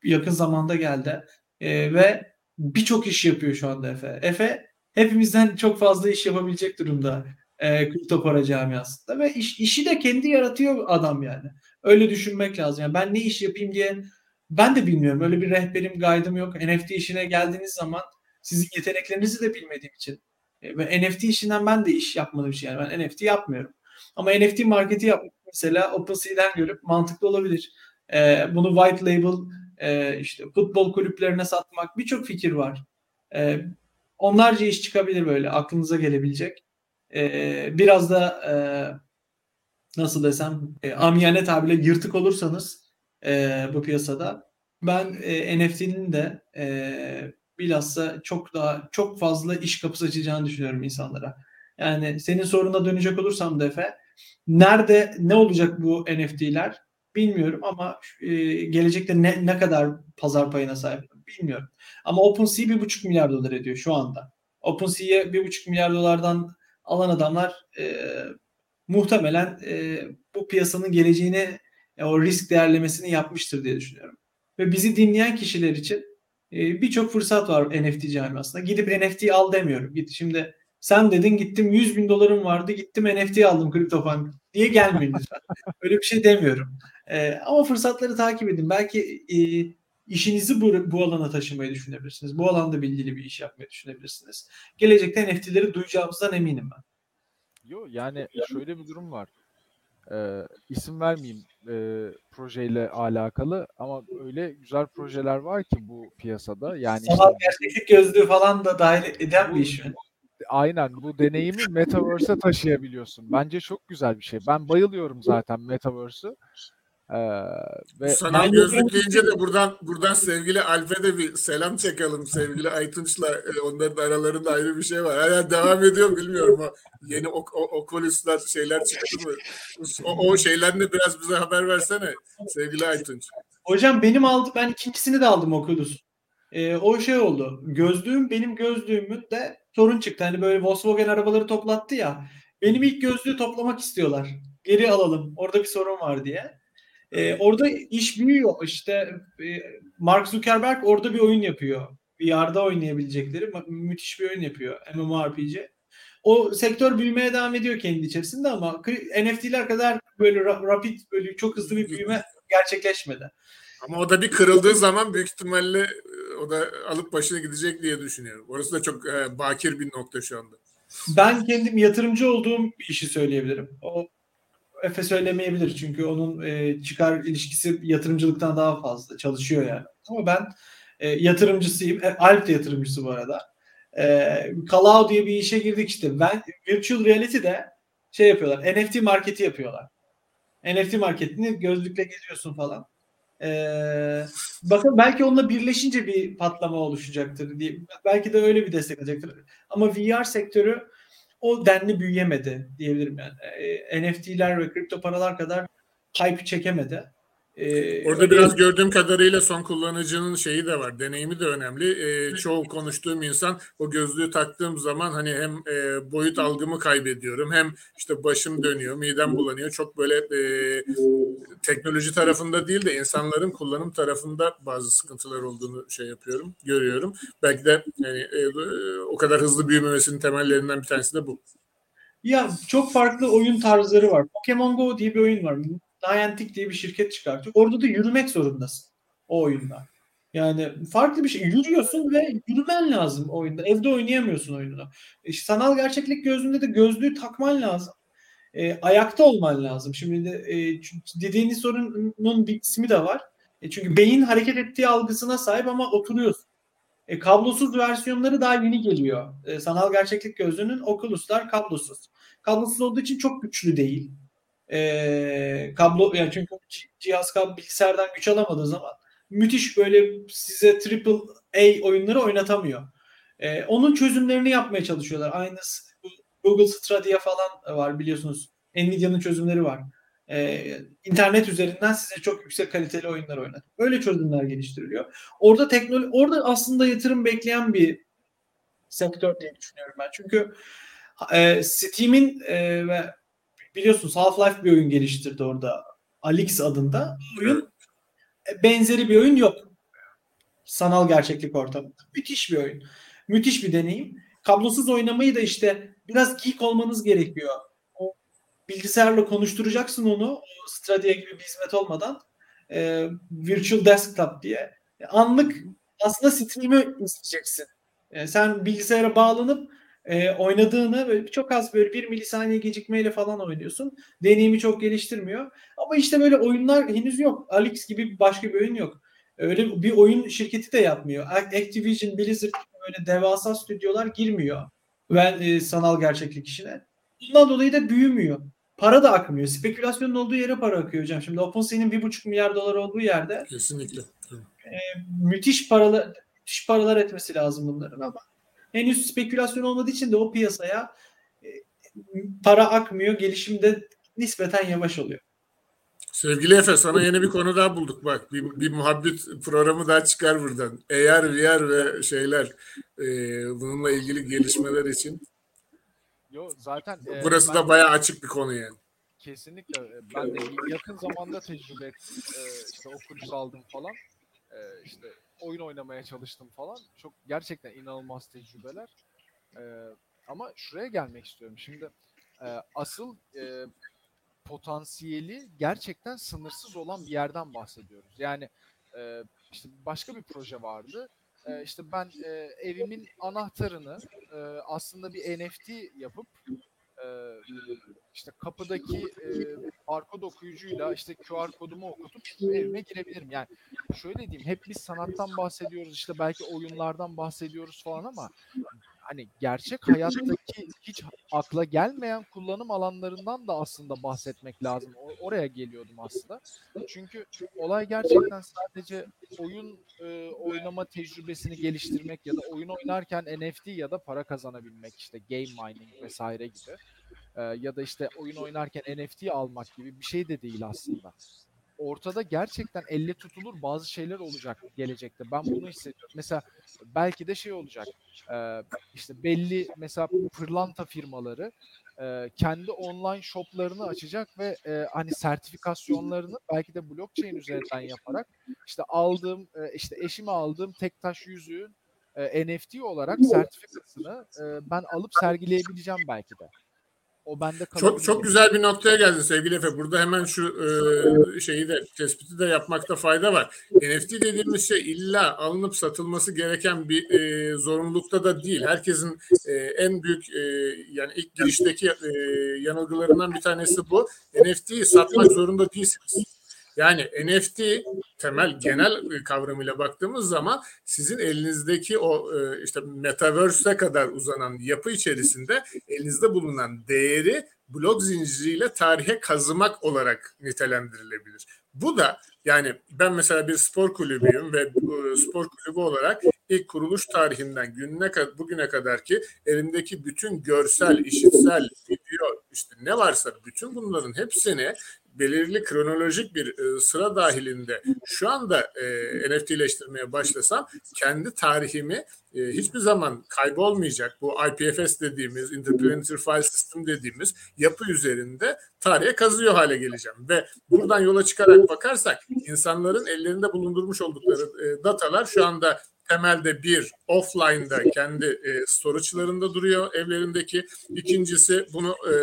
Yakın zamanda geldi ee, ve birçok iş yapıyor şu anda Efe. Efe hepimizden çok fazla iş yapabilecek durumda e, kripto para camiasında ve iş, işi de kendi yaratıyor adam yani. Öyle düşünmek lazım. Yani ben ne iş yapayım diye ben de bilmiyorum. Öyle bir rehberim, guide'ım yok. NFT işine geldiğiniz zaman sizin yeteneklerinizi de bilmediğim için e, ve NFT işinden ben de iş yapmadığım için yani ben NFT yapmıyorum. Ama NFT marketi yapmak mesela OpenSea'den görüp mantıklı olabilir. E, bunu white label e, işte futbol kulüplerine satmak birçok fikir var. E, onlarca iş çıkabilir böyle aklınıza gelebilecek. E, biraz da e, nasıl desem e, amiyane tabirle yırtık olursanız e, bu piyasada ben e, NFT'nin de e, bilhassa çok daha çok fazla iş kapısı açacağını düşünüyorum insanlara. Yani senin soruna dönecek olursam Defe nerede ne olacak bu NFT'ler bilmiyorum ama e, gelecekte ne, ne kadar pazar payına sahip bilmiyorum. Ama OpenSea bir buçuk milyar dolar ediyor şu anda. OpenSea'ye bir buçuk milyar dolardan alan adamlar e, muhtemelen e, bu piyasanın geleceğini e, o risk değerlemesini yapmıştır diye düşünüyorum. Ve bizi dinleyen kişiler için e, birçok fırsat var NFT camiasında. Gidip NFT al demiyorum. Git şimdi sen dedin gittim 100 bin dolarım vardı gittim NFT aldım CryptoPunk diye gelmeyin lütfen. Öyle bir şey demiyorum. E, ama fırsatları takip edin. Belki e, işinizi bu, bu alana taşımayı düşünebilirsiniz. Bu alanda bilgili bir iş yapmayı düşünebilirsiniz. Gelecekte NFT'leri duyacağımızdan eminim ben. Yok yani şöyle bir durum var. Ee, isim vermeyeyim e, projeyle alakalı ama öyle güzel projeler var ki bu piyasada. Yani Sanal işte, gerçeklik gözlüğü falan da dahil eden bir iş. Aynen bu deneyimi Metaverse'e taşıyabiliyorsun. Bence çok güzel bir şey. Ben bayılıyorum zaten Metaverse'ü. Ee, ve Sanal gözlük deyince de buradan buradan sevgili Alp'e de bir selam çekelim. Sevgili Aytunç'la e, onların aralarında ayrı bir şey var. Hala devam ediyor bilmiyorum ama yeni ok Oculus'lar şeyler çıktı mı? O, o şeylerini biraz bize haber versene sevgili Aytunç. Hocam benim aldım ben ikincisini de aldım Oculus. Ee, o şey oldu. Gözlüğüm benim gözlüğümün de sorun çıktı. Hani böyle Volkswagen arabaları toplattı ya. Benim ilk gözlüğü toplamak istiyorlar. Geri alalım. Orada bir sorun var diye. Ee, orada iş büyüyor. İşte e, Mark Zuckerberg orada bir oyun yapıyor. VR'da oynayabilecekleri mü- müthiş bir oyun yapıyor MMORPG. O sektör büyümeye devam ediyor kendi içerisinde ama NFT'ler kadar böyle ra- rapid böyle çok hızlı bir büyüme gerçekleşmedi. Ama o da bir kırıldığı zaman büyük ihtimalle e, o da alıp başına gidecek diye düşünüyorum. Orası da çok e, bakir bir nokta şu anda. Ben kendim yatırımcı olduğum bir işi söyleyebilirim. O Efe söylemeyebilir çünkü onun e, çıkar ilişkisi yatırımcılıktan daha fazla çalışıyor yani. Ama ben e, yatırımcısıyım. E, Alp de yatırımcısı bu arada. E, Kalau diye bir işe girdik işte. Ben Virtual Reality'de şey yapıyorlar. NFT marketi yapıyorlar. NFT marketini gözlükle geziyorsun falan. E, bakın belki onunla birleşince bir patlama oluşacaktır diye. Belki de öyle bir destek alacaktır. Ama VR sektörü o denli büyüyemedi diyebilirim yani. E, NFT'ler ve kripto paralar kadar hype çekemedi. E, Orada öyle- biraz gördüğüm kadarıyla son kullanıcının şeyi de var. Deneyimi de önemli. E, çoğu konuştuğum insan o gözlüğü taktığım zaman hani hem e, boyut algımı kaybediyorum hem işte başım dönüyor, midem bulanıyor. Çok böyle e, teknoloji tarafında değil de insanların kullanım tarafında bazı sıkıntılar olduğunu şey yapıyorum, görüyorum. Belki de yani, e, o kadar hızlı büyümemesinin temellerinden bir tanesi de bu. Ya çok farklı oyun tarzları var. Pokemon Go diye bir oyun var. Niantic diye bir şirket çıkartıyor. Orada da yürümek zorundasın o oyunda. Yani farklı bir şey. Yürüyorsun ve yürümen lazım oyunda. Evde oynayamıyorsun oyununu. E, sanal gerçeklik gözünde de gözlüğü takman lazım. E, ayakta olman lazım. Şimdi de e, dediğiniz sorunun bir ismi de var. E, çünkü beyin hareket ettiği algısına sahip ama oturuyorsun. E, kablosuz versiyonları daha yeni geliyor. E, sanal gerçeklik gözlüğünün Oculus'lar kablosuz. Kablosuz olduğu için çok güçlü değil. E, kablo yani çünkü ci- cihaz kablo bilgisayardan güç alamadığı zaman müthiş böyle size triple A oyunları oynatamıyor. E, onun çözümlerini yapmaya çalışıyorlar. Aynısı bu Google Stadia falan var biliyorsunuz. Nvidia'nın çözümleri var. E, internet üzerinden size çok yüksek kaliteli oyunlar oynatıyor. Böyle çözümler geliştiriliyor. Orada teknoloji orada aslında yatırım bekleyen bir sektör diye düşünüyorum ben. Çünkü e, Steam'in e, ve biliyorsunuz Half-Life bir oyun geliştirdi orada. Alix adında. Oyun e, benzeri bir oyun yok. Sanal gerçeklik ortamında. Müthiş bir oyun. Müthiş bir deneyim. Kablosuz oynamayı da işte biraz geek olmanız gerekiyor. O bilgisayarla konuşturacaksın onu. O Stadia gibi bir hizmet olmadan. E, Virtual Desktop diye. E, Anlık aslında stream'i izleyeceksin. E, sen bilgisayara bağlanıp e, oynadığını böyle çok az böyle bir milisaniye gecikmeyle falan oynuyorsun. Deneyimi çok geliştirmiyor. Ama işte böyle oyunlar henüz yok. Alex gibi başka bir oyun yok. Öyle bir oyun şirketi de yapmıyor. Activision, Blizzard gibi böyle devasa stüdyolar girmiyor. Ben e, sanal gerçeklik işine. Bundan dolayı da büyümüyor. Para da akmıyor. Spekülasyonun olduğu yere para akıyor hocam. Şimdi OpenSea'nin bir buçuk milyar dolar olduğu yerde Kesinlikle. müthiş paralar müthiş paralar etmesi lazım bunların ama henüz spekülasyon olmadığı için de o piyasaya e, para akmıyor. Gelişim de nispeten yavaş oluyor. Sevgili Efe sana yeni bir konu daha bulduk bak. Bir, bir muhabbet programı daha çıkar buradan. AR, VR ve şeyler e, bununla ilgili gelişmeler için. Yo zaten e, Burası da bayağı açık bir konu yani. kesinlikle e, ben de yakın zamanda tecrübe ettim. E, işte Oculus aldım falan. E, işte oyun oynamaya çalıştım falan. Çok gerçekten inanılmaz tecrübeler. E, ama şuraya gelmek istiyorum. Şimdi e, asıl e, potansiyeli gerçekten sınırsız olan bir yerden bahsediyoruz. Yani e, işte başka bir proje vardı. E, işte ben e, evimin anahtarını e, aslında bir NFT yapıp e, işte kapıdaki e, barkod okuyucuyla işte QR kodumu okutup evime girebilirim. Yani şöyle diyeyim hep biz sanattan bahsediyoruz işte belki oyunlardan bahsediyoruz falan ama hani gerçek hayattaki hiç akla gelmeyen kullanım alanlarından da aslında bahsetmek lazım. O- oraya geliyordum aslında. Çünkü olay gerçekten sadece oyun e, oynama tecrübesini geliştirmek ya da oyun oynarken NFT ya da para kazanabilmek işte game mining vesaire gibi. E, ya da işte oyun oynarken NFT almak gibi bir şey de değil aslında. Ortada gerçekten elle tutulur bazı şeyler olacak gelecekte. Ben bunu hissediyorum. Mesela belki de şey olacak. e, işte belli mesela pırlanta firmaları e, kendi online shoplarını açacak ve e, hani sertifikasyonlarını belki de blockchain üzerinden yaparak işte aldığım e, işte eşime aldığım tek taş yüzüğün NFT olarak sertifikasını ben alıp sergileyebileceğim belki de. O bende Çok çok güzel bir noktaya geldin sevgili Efe. Burada hemen şu e, şeyi de tespiti de yapmakta fayda var. NFT dediğimiz şey illa alınıp satılması gereken bir e, zorunlulukta da değil. Herkesin e, en büyük e, yani ilk girişteki e, yanılgılarından bir tanesi bu. NFT'yi satmak zorunda değilsiniz. Yani NFT temel genel kavramıyla baktığımız zaman sizin elinizdeki o e, işte metaverse'e kadar uzanan yapı içerisinde elinizde bulunan değeri blok zinciriyle tarihe kazımak olarak nitelendirilebilir. Bu da yani ben mesela bir spor kulübüyüm ve spor kulübü olarak ilk kuruluş tarihinden gününe bugüne kadar ki elimdeki bütün görsel, işitsel, video işte ne varsa bütün bunların hepsini belirli kronolojik bir e, sıra dahilinde şu anda e, NFT'leştirmeye başlasam kendi tarihimi e, hiçbir zaman kaybolmayacak bu IPFS dediğimiz Interplanetary File System dediğimiz yapı üzerinde tarihe kazıyor hale geleceğim ve buradan yola çıkarak bakarsak insanların ellerinde bulundurmuş oldukları e, datalar şu anda temelde bir offline'da kendi e, storage'larında duruyor evlerindeki. İkincisi bunu e,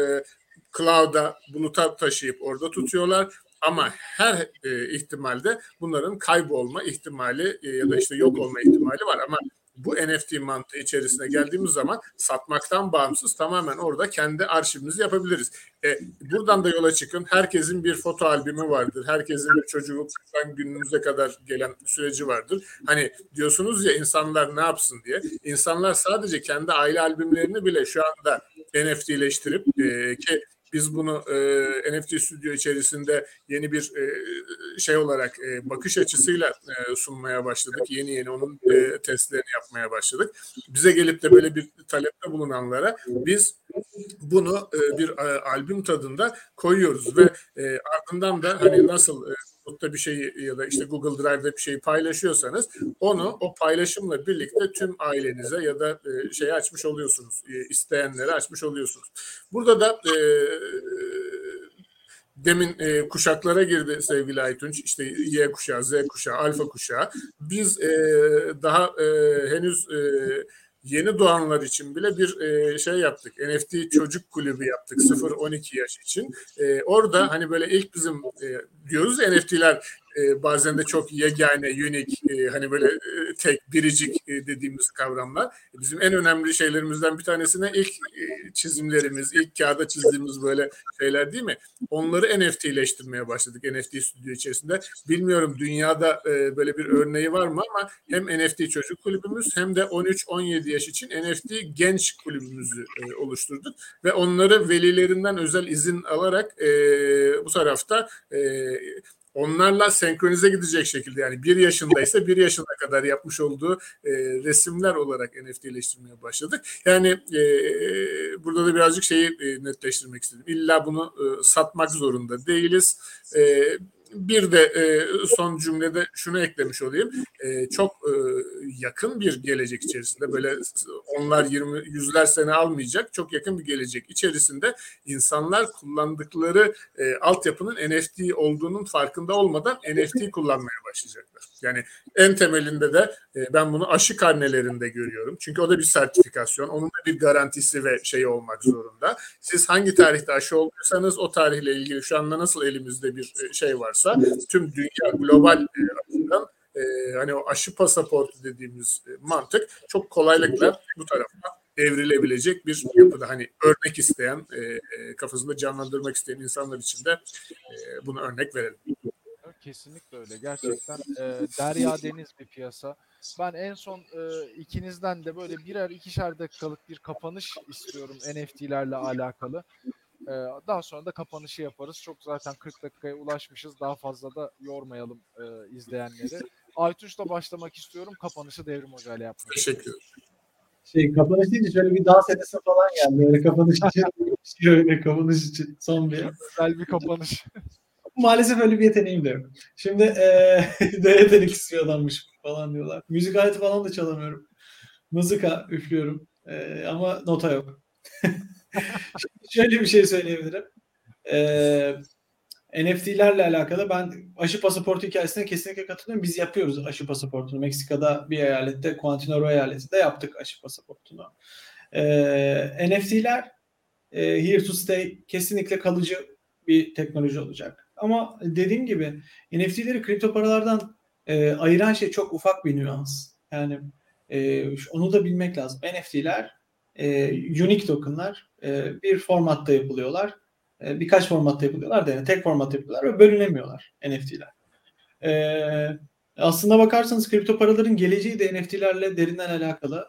cloud'a, buluta taşıyıp orada tutuyorlar. Ama her e, ihtimalde bunların kaybolma ihtimali e, ya da işte yok olma ihtimali var. Ama bu NFT mantığı içerisine geldiğimiz zaman satmaktan bağımsız tamamen orada kendi arşivimizi yapabiliriz. E, buradan da yola çıkın. Herkesin bir foto albümü vardır. Herkesin bir çocukluktan günümüze kadar gelen süreci vardır. Hani diyorsunuz ya insanlar ne yapsın diye. İnsanlar sadece kendi aile albümlerini bile şu anda NFT'leştirip e, ki biz bunu e, NFT stüdyo içerisinde yeni bir e, şey olarak e, bakış açısıyla e, sunmaya başladık. Yeni yeni onun e, testlerini yapmaya başladık. Bize gelip de böyle bir talepte bulunanlara biz bunu e, bir e, albüm tadında koyuyoruz ve e, ardından da hani nasıl e, Facebook'ta bir şey ya da işte Google Drive'da bir şey paylaşıyorsanız onu o paylaşımla birlikte tüm ailenize ya da e, şey açmış oluyorsunuz. E, isteyenlere açmış oluyorsunuz. Burada da e, demin e, kuşaklara girdi sevgili Aytunç. İşte Y kuşağı, Z kuşağı, alfa kuşağı. Biz e, daha e, henüz e, yeni doğanlar için bile bir e, şey yaptık. NFT çocuk kulübü yaptık 0-12 yaş için. E, orada hani böyle ilk bizim e, diyoruz NFT'ler e, bazen de çok yegane, unik, e, hani böyle e, tek, biricik dediğimiz kavramlar. Bizim en önemli şeylerimizden bir tanesine ilk çizimlerimiz, ilk kağıda çizdiğimiz böyle şeyler değil mi? Onları NFT'leştirmeye başladık NFT stüdyo içerisinde. Bilmiyorum dünyada e, böyle bir örneği var mı ama hem NFT çocuk kulübümüz hem de 13-17 yaş için NFT genç kulübümüzü oluşturduk ve onları velilerinden özel izin alarak bu tarafta onlarla senkronize gidecek şekilde yani bir yaşındaysa bir yaşına kadar yapmış olduğu e, resimler olarak NFT'leştirmeye başladık. Yani e, burada da birazcık şeyi e, netleştirmek istedim. İlla bunu e, satmak zorunda değiliz. E, bir de e, son cümlede şunu eklemiş olayım. E, çok e, yakın bir gelecek içerisinde böyle onlar 20 yüzler sene almayacak çok yakın bir gelecek içerisinde insanlar kullandıkları e, altyapının NFT olduğunun farkında olmadan NFT kullanmaya başlayacaklar. Yani en temelinde de e, ben bunu aşı karnelerinde görüyorum. Çünkü o da bir sertifikasyon. Onun da bir garantisi ve şeyi olmak zorunda. Siz hangi tarihte aşı olduysanız o tarihle ilgili şu anda nasıl elimizde bir e, şey varsa tüm dünya global e, açıdan e, hani o aşı pasaportu dediğimiz mantık çok kolaylıkla bu tarafa evrilebilecek bir yapıda. Hani örnek isteyen, e, kafasında canlandırmak isteyen insanlar için de e, bunu örnek verelim. Kesinlikle öyle. Gerçekten e, derya deniz bir piyasa. Ben en son e, ikinizden de böyle birer ikişer dakikalık bir kapanış istiyorum NFT'lerle alakalı. E, daha sonra da kapanışı yaparız. Çok zaten 40 dakikaya ulaşmışız. Daha fazla da yormayalım e, izleyenleri. Aytunç'la başlamak istiyorum. Kapanışı Devrim Hoca ile yapmak Teşekkür ederim. Şey, kapanış deyince şöyle bir dans edesi falan geldi. Öyle kapanış için. <laughs> <laughs> şöyle kapanış için. Son bir. Özel bir kapanış. Maalesef öyle bir yeteneğim de yok. Şimdi e, ne <laughs> yetenek istiyor falan diyorlar. Müzik aleti falan da çalamıyorum. Mızıka üflüyorum. E, ama nota yok. <laughs> Şöyle bir şey söyleyebilirim. E, NFT'lerle alakalı ben aşı pasaportu hikayesine kesinlikle katılıyorum. Biz yapıyoruz aşı pasaportunu. Meksika'da bir eyalette, Quintana eyaletinde yaptık aşı pasaportunu. Ee, NFT'ler e, here to stay kesinlikle kalıcı bir teknoloji olacak. Ama dediğim gibi NFT'leri kripto paralardan e, ayıran şey çok ufak bir nüans. Yani e, onu da bilmek lazım. NFT'ler e, unique tokenlar e, bir formatta yapılıyorlar. E, birkaç formatta yapılıyorlar da yani tek formatta yapıyorlar ve bölünemiyorlar NFT'ler. E, aslında bakarsanız kripto paraların geleceği de NFT'lerle derinden alakalı.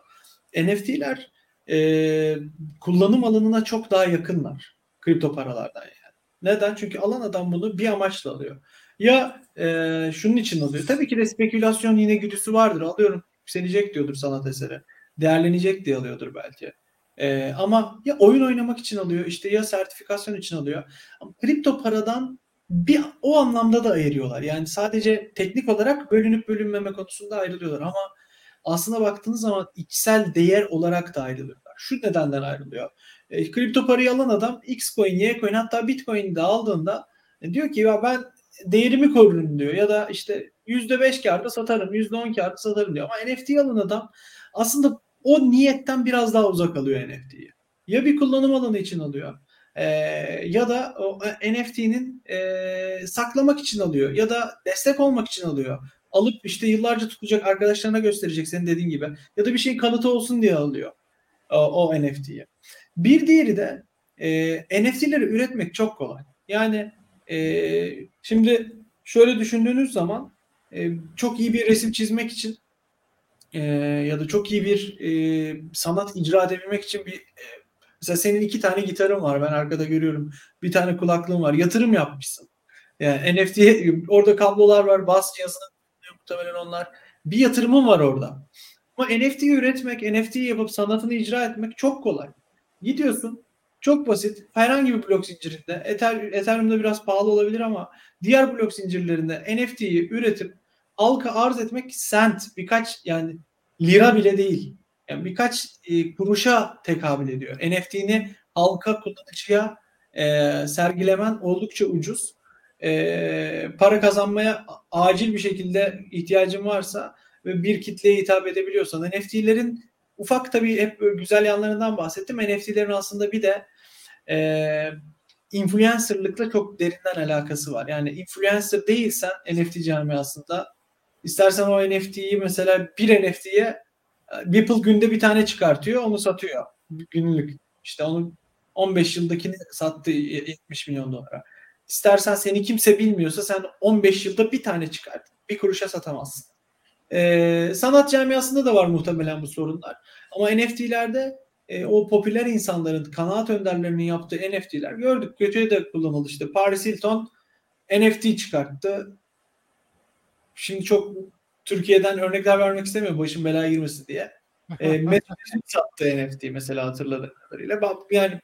NFT'ler e, kullanım alanına çok daha yakınlar kripto paralardan yani. Neden? Çünkü alan adam bunu bir amaçla alıyor. Ya e, şunun için alıyor. Tabii ki de spekülasyon yine güdüsü vardır. Alıyorum yükselecek diyordur sanat eseri. Değerlenecek diye alıyordur belki. E, ama ya oyun oynamak için alıyor işte ya sertifikasyon için alıyor. Kripto paradan bir o anlamda da ayırıyorlar. Yani sadece teknik olarak bölünüp bölünmeme konusunda ayrılıyorlar ama aslında baktığınız zaman içsel değer olarak da ayrılıyorlar. Şu nedenden ayrılıyor. E, kripto parayı alan adam X coin, Y coin hatta Bitcoin de aldığında e, diyor ki ya ben değerimi korurum diyor ya da işte %5 karda satarım, %10 karda satarım diyor. Ama NFT alan adam aslında o niyetten biraz daha uzak alıyor NFT'yi. Ya bir kullanım alanı için alıyor e, ya da o NFT'nin e, saklamak için alıyor ya da destek olmak için alıyor. Alıp işte yıllarca tutacak arkadaşlarına gösterecek senin dediğin gibi ya da bir şey kanıtı olsun diye alıyor o, o NFT'yi. Bir diğeri de e, NFT'leri üretmek çok kolay. Yani e, şimdi şöyle düşündüğünüz zaman e, çok iyi bir resim çizmek için e, ya da çok iyi bir e, sanat icra edebilmek için bir e, mesela senin iki tane gitarın var ben arkada görüyorum bir tane kulaklığın var yatırım yapmışsın. Yani NFT orada kablolar var bas cihazı muhtemelen onlar. Bir yatırımın var orada. Ama NFT üretmek NFT yapıp sanatını icra etmek çok kolay gidiyorsun çok basit herhangi bir blok zincirinde Ether, Ethereum'da biraz pahalı olabilir ama diğer blok zincirlerinde NFT'yi üretip halka arz etmek sent birkaç yani lira bile değil. Yani birkaç e, kuruşa tekabül ediyor. NFT'ni halka kullanıcıya e, sergilemen oldukça ucuz. E, para kazanmaya acil bir şekilde ihtiyacın varsa ve bir kitleye hitap edebiliyorsan NFT'lerin ufak tabii hep güzel yanlarından bahsettim. NFT'lerin aslında bir de e, influencerlıkla çok derinden alakası var. Yani influencer değilsen NFT camiasında istersen o NFT'yi mesela bir NFT'ye Ripple günde bir tane çıkartıyor onu satıyor günlük. İşte onu 15 yıldakini sattı 70 milyon dolara. İstersen seni kimse bilmiyorsa sen 15 yılda bir tane çıkart. Bir kuruşa satamazsın. Ee, sanat camiasında da var muhtemelen bu sorunlar. Ama NFT'lerde e, o popüler insanların, kanaat önderlerinin yaptığı NFT'ler gördük. Kötüye de kullanıldı işte. Paris Hilton NFT çıkarttı. Şimdi çok Türkiye'den örnekler vermek istemiyorum başım belaya girmesin diye. E, <laughs> Metropolitan sattı NFT mesela hatırladığım kadarıyla. Yani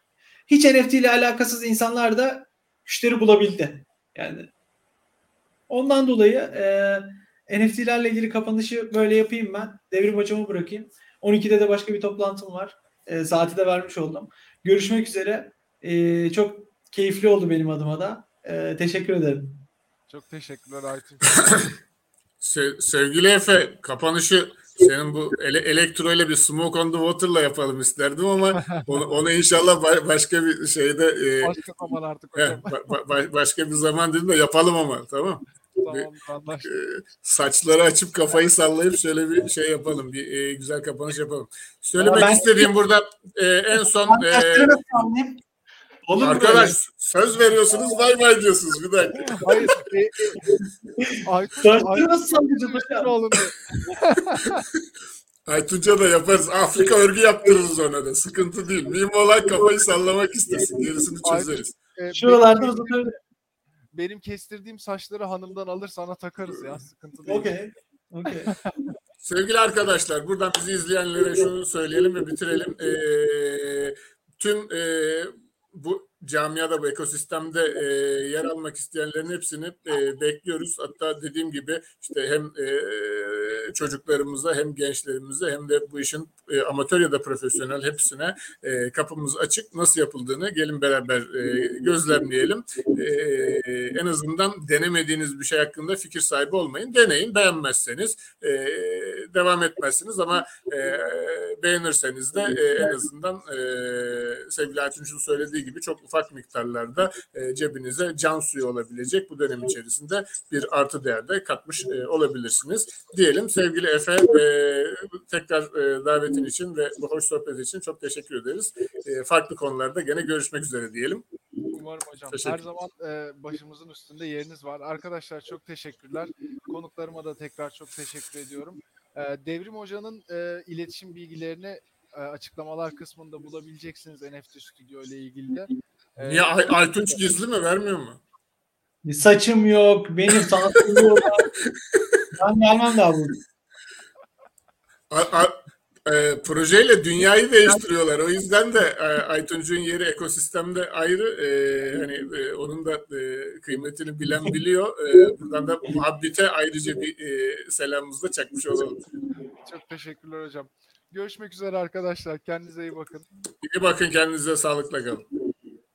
hiç NFT ile alakasız insanlar da müşteri bulabildi. Yani ondan dolayı e, NFT'lerle ilgili kapanışı böyle yapayım ben. Devrim hocamı bırakayım. 12'de de başka bir toplantım var. E, saati de vermiş oldum. Görüşmek üzere. E, çok keyifli oldu benim adıma da. E, teşekkür ederim. Çok teşekkürler Aytun. <coughs> Se- sevgili Efe, kapanışı senin bu ele- elektro ile bir smoke on the water'la yapalım isterdim ama onu, onu inşallah ba- başka bir şeyde e, Başka zaman artık he, hocam. ba- ba- başka bir zaman dedim de yapalım ama tamam. Tamam anlaştık. E, saçları açıp kafayı sallayıp şöyle bir şey yapalım. Bir e, güzel kapanış yapalım. Söylemek ben- istediğim burada e, en son e, Olur mu arkadaş böyle? söz veriyorsunuz vay vay diyorsunuz bir dakika. Hayır. E, e, hocam? oğlum. <laughs> Aytunca da yaparız. Afrika örgü yaptırırız ona da. Sıkıntı değil. Mühim olan kafayı sallamak istesin. Gerisini çözeriz. E, Şuralarda benim, uzatabilirim. Benim kestirdiğim saçları hanımdan alır sana takarız ya. Sıkıntı değil. Okey. Okey. <laughs> Sevgili arkadaşlar buradan bizi izleyenlere şunu söyleyelim ve bitirelim. Ee, tüm e, bu camiada bu ekosistemde e, yer almak isteyenlerin hepsini e, bekliyoruz. Hatta dediğim gibi işte hem e, çocuklarımıza hem gençlerimize hem de bu işin e, amatör ya da profesyonel hepsine e, kapımız açık. Nasıl yapıldığını gelin beraber e, gözlemleyelim. E, en azından denemediğiniz bir şey hakkında fikir sahibi olmayın. Deneyin. Beğenmezseniz e, devam etmezsiniz ama e, beğenirseniz de e, en azından e, sevgili Aytunç'un söylediği gibi çok ufak miktarlarda e, cebinize can suyu olabilecek bu dönem içerisinde bir artı değer de katmış e, olabilirsiniz. Diyelim sevgili Efe e, tekrar e, davetin için ve bu hoş sohbet için çok teşekkür ederiz. E, farklı konularda gene görüşmek üzere diyelim. Umarım hocam. Her zaman e, başımızın üstünde yeriniz var. Arkadaşlar çok teşekkürler. Konuklarıma da tekrar çok teşekkür ediyorum. E, Devrim Hoca'nın e, iletişim bilgilerini e, açıklamalar kısmında bulabileceksiniz NFT Studio ile ilgili de. E, Ay- Aytunç gizli mi vermiyor mu? Saçım yok, benim sanatım yok. <laughs> ben gelmem daha bu. E, projeyle dünyayı değiştiriyorlar. O yüzden de e, Aytuncuğun yeri ekosistemde ayrı. E, hani e, onun da e, kıymetini bilen biliyor. E, buradan da muhabbete ayrıca bir e, selamımızı da çakmış olalım. Çok teşekkürler hocam. Görüşmek üzere arkadaşlar. Kendinize iyi bakın. İyi bakın kendinize sağlıkla kalın.